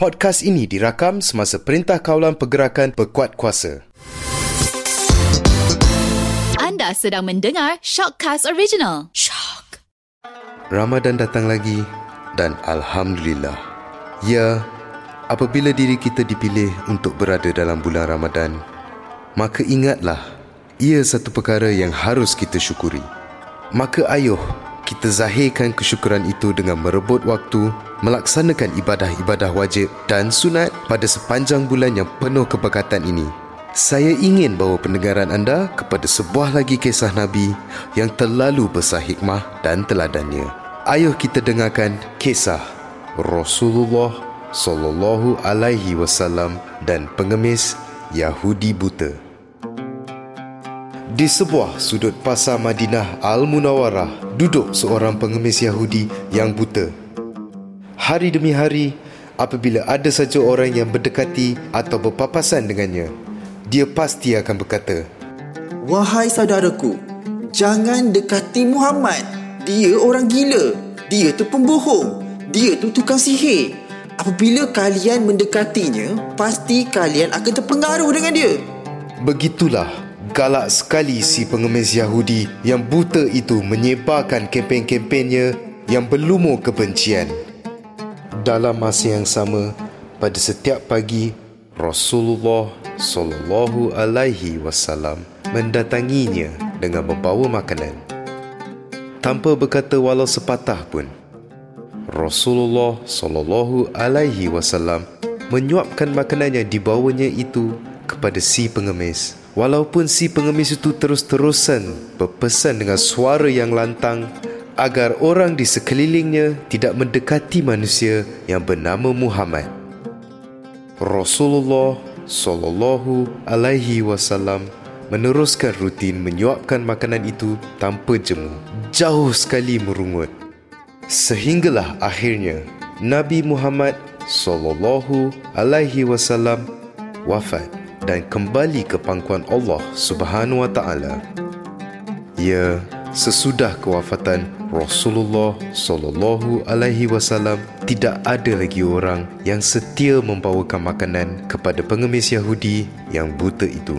Podcast ini dirakam semasa Perintah Kawalan Pergerakan Pekuat Kuasa. Anda sedang mendengar Shockcast Original. Shock. Ramadan datang lagi dan Alhamdulillah. Ya, apabila diri kita dipilih untuk berada dalam bulan Ramadan, maka ingatlah, ia satu perkara yang harus kita syukuri. Maka ayuh, kita zahirkan kesyukuran itu dengan merebut waktu melaksanakan ibadah-ibadah wajib dan sunat pada sepanjang bulan yang penuh keberkatan ini. Saya ingin bawa pendengaran anda kepada sebuah lagi kisah Nabi yang terlalu besar hikmah dan teladannya. Ayuh kita dengarkan kisah Rasulullah sallallahu alaihi wasallam dan pengemis Yahudi buta. Di sebuah sudut pasar Madinah Al-Munawarah duduk seorang pengemis Yahudi yang buta hari demi hari apabila ada saja orang yang berdekati atau berpapasan dengannya dia pasti akan berkata Wahai saudaraku jangan dekati Muhammad. Dia orang gila. Dia tu pembohong. Dia tu tukang sihir. Apabila kalian mendekatinya pasti kalian akan terpengaruh dengan dia. Begitulah galak sekali si pengemis Yahudi yang buta itu menyebarkan kempen-kempennya yang berlumur kebencian dalam masa yang sama pada setiap pagi Rasulullah sallallahu alaihi wasallam mendatanginya dengan membawa makanan. Tanpa berkata walau sepatah pun Rasulullah sallallahu alaihi wasallam menyuapkan makanan yang dibawanya itu kepada si pengemis. Walaupun si pengemis itu terus-terusan berpesan dengan suara yang lantang agar orang di sekelilingnya tidak mendekati manusia yang bernama Muhammad. Rasulullah sallallahu alaihi wasallam meneruskan rutin menyuapkan makanan itu tanpa jemu, jauh sekali merungut. Sehinggalah akhirnya Nabi Muhammad sallallahu alaihi wasallam wafat dan kembali ke pangkuan Allah Subhanahu wa taala. Ya, sesudah kewafatan Rasulullah sallallahu alaihi wasallam tidak ada lagi orang yang setia membawakan makanan kepada pengemis Yahudi yang buta itu.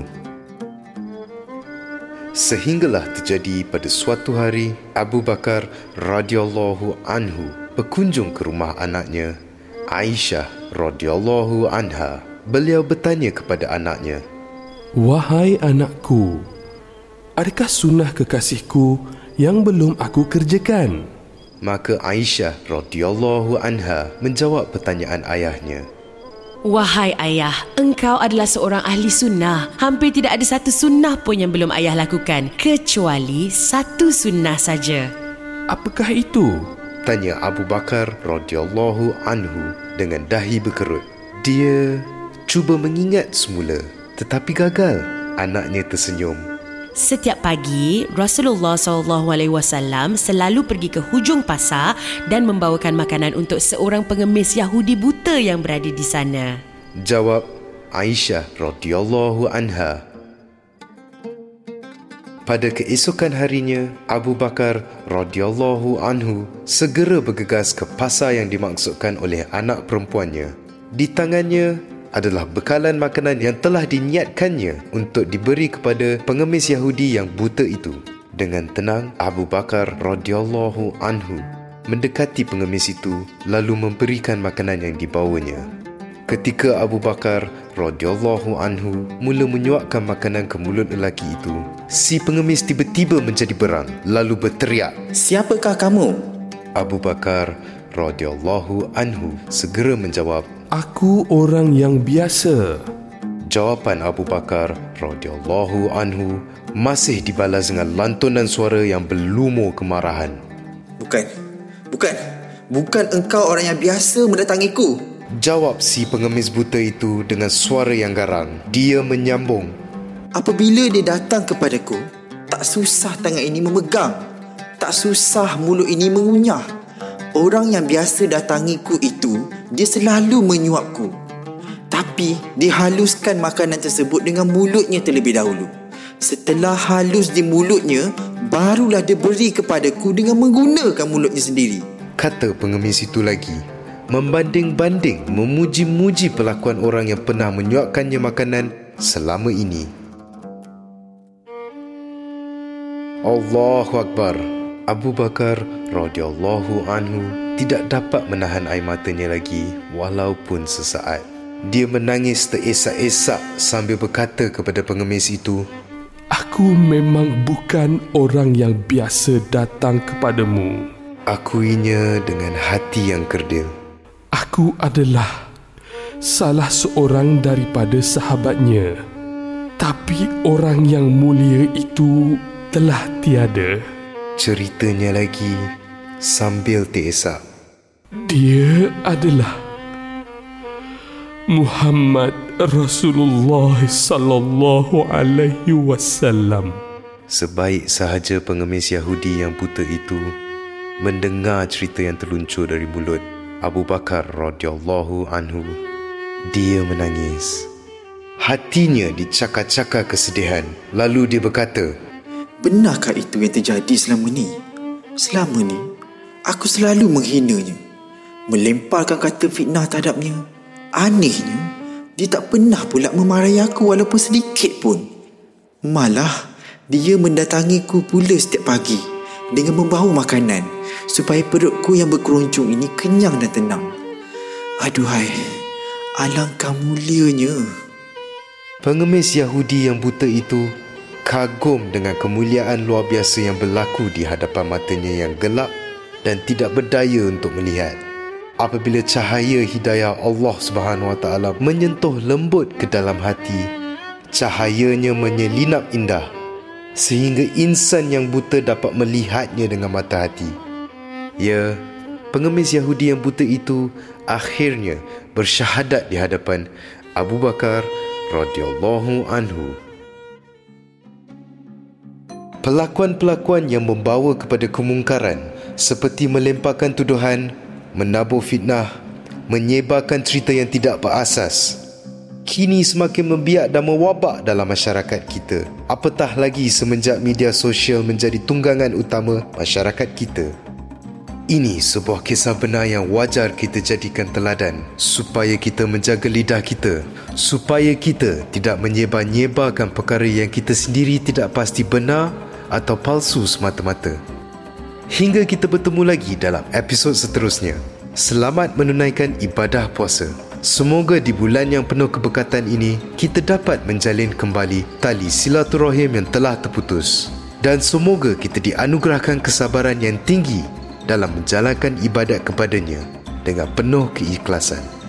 Sehinggalah terjadi pada suatu hari Abu Bakar radhiyallahu anhu berkunjung ke rumah anaknya Aisyah radhiyallahu anha. Beliau bertanya kepada anaknya, "Wahai anakku, adakah sunnah kekasihku yang belum aku kerjakan?" Maka Aisyah radhiyallahu anha menjawab pertanyaan ayahnya. Wahai ayah, engkau adalah seorang ahli sunnah. Hampir tidak ada satu sunnah pun yang belum ayah lakukan. Kecuali satu sunnah saja. Apakah itu? Tanya Abu Bakar radhiyallahu anhu dengan dahi berkerut. Dia cuba mengingat semula tetapi gagal. Anaknya tersenyum. Setiap pagi, Rasulullah SAW selalu pergi ke hujung pasar dan membawakan makanan untuk seorang pengemis Yahudi buta yang berada di sana. Jawab Aisyah radhiyallahu anha. Pada keesokan harinya, Abu Bakar radhiyallahu anhu segera bergegas ke pasar yang dimaksudkan oleh anak perempuannya. Di tangannya adalah bekalan makanan yang telah diniatkannya untuk diberi kepada pengemis Yahudi yang buta itu. Dengan tenang, Abu Bakar radhiyallahu anhu mendekati pengemis itu lalu memberikan makanan yang dibawanya. Ketika Abu Bakar radhiyallahu anhu mula menyuapkan makanan ke mulut lelaki itu, si pengemis tiba-tiba menjadi berang lalu berteriak, "Siapakah kamu?" Abu Bakar radhiyallahu anhu segera menjawab, Aku orang yang biasa. Jawapan Abu Bakar radhiyallahu anhu masih dibalas dengan lantunan suara yang berlumur kemarahan. Bukan. Bukan. Bukan engkau orang yang biasa mendatangiku. Jawab si pengemis buta itu dengan suara yang garang. Dia menyambung. Apabila dia datang kepadaku, tak susah tangan ini memegang. Tak susah mulut ini mengunyah. Orang yang biasa datangiku itu, dia selalu menyuapku. Tapi dia haluskan makanan tersebut dengan mulutnya terlebih dahulu. Setelah halus di mulutnya, barulah dia beri kepadaku dengan menggunakan mulutnya sendiri. Kata pengemis itu lagi. membanding-banding memuji-muji pelakuan orang yang pernah menyuapkannya makanan selama ini. Allahu Akbar. Abu Bakar radhiyallahu anhu tidak dapat menahan air matanya lagi walaupun sesaat. Dia menangis teresak-esak sambil berkata kepada pengemis itu, Aku memang bukan orang yang biasa datang kepadamu. Akuinya dengan hati yang kerdil. Aku adalah salah seorang daripada sahabatnya. Tapi orang yang mulia itu telah tiada. Ceritanya lagi sambil teresak. Dia adalah Muhammad Rasulullah sallallahu alaihi wasallam. Sebaik sahaja pengemis Yahudi yang buta itu mendengar cerita yang terluncur dari mulut Abu Bakar radhiyallahu anhu, dia menangis. Hatinya dicakar-cakar kesedihan. Lalu dia berkata, Benarkah itu yang terjadi selama ni? Selama ni, aku selalu menghinanya. Melemparkan kata fitnah terhadapnya. Anehnya, dia tak pernah pula memarahi aku walaupun sedikit pun. Malah, dia mendatangiku pula setiap pagi dengan membawa makanan supaya perutku yang berkeroncong ini kenyang dan tenang. Aduhai, alangkah mulianya. pengemis Yahudi yang buta itu kagum dengan kemuliaan luar biasa yang berlaku di hadapan matanya yang gelap dan tidak berdaya untuk melihat. Apabila cahaya hidayah Allah Subhanahu Wa Taala menyentuh lembut ke dalam hati, cahayanya menyelinap indah sehingga insan yang buta dapat melihatnya dengan mata hati. Ya, pengemis Yahudi yang buta itu akhirnya bersyahadat di hadapan Abu Bakar radhiyallahu anhu. Pelakuan-pelakuan yang membawa kepada kemungkaran seperti melemparkan tuduhan, menabur fitnah, menyebarkan cerita yang tidak berasas kini semakin membiak dan mewabak dalam masyarakat kita. Apatah lagi semenjak media sosial menjadi tunggangan utama masyarakat kita. Ini sebuah kisah benar yang wajar kita jadikan teladan supaya kita menjaga lidah kita, supaya kita tidak menyebar-nyebarkan perkara yang kita sendiri tidak pasti benar atau palsu semata-mata. Hingga kita bertemu lagi dalam episod seterusnya. Selamat menunaikan ibadah puasa. Semoga di bulan yang penuh keberkatan ini kita dapat menjalin kembali tali silaturahim yang telah terputus dan semoga kita dianugerahkan kesabaran yang tinggi dalam menjalankan ibadat kepadanya dengan penuh keikhlasan.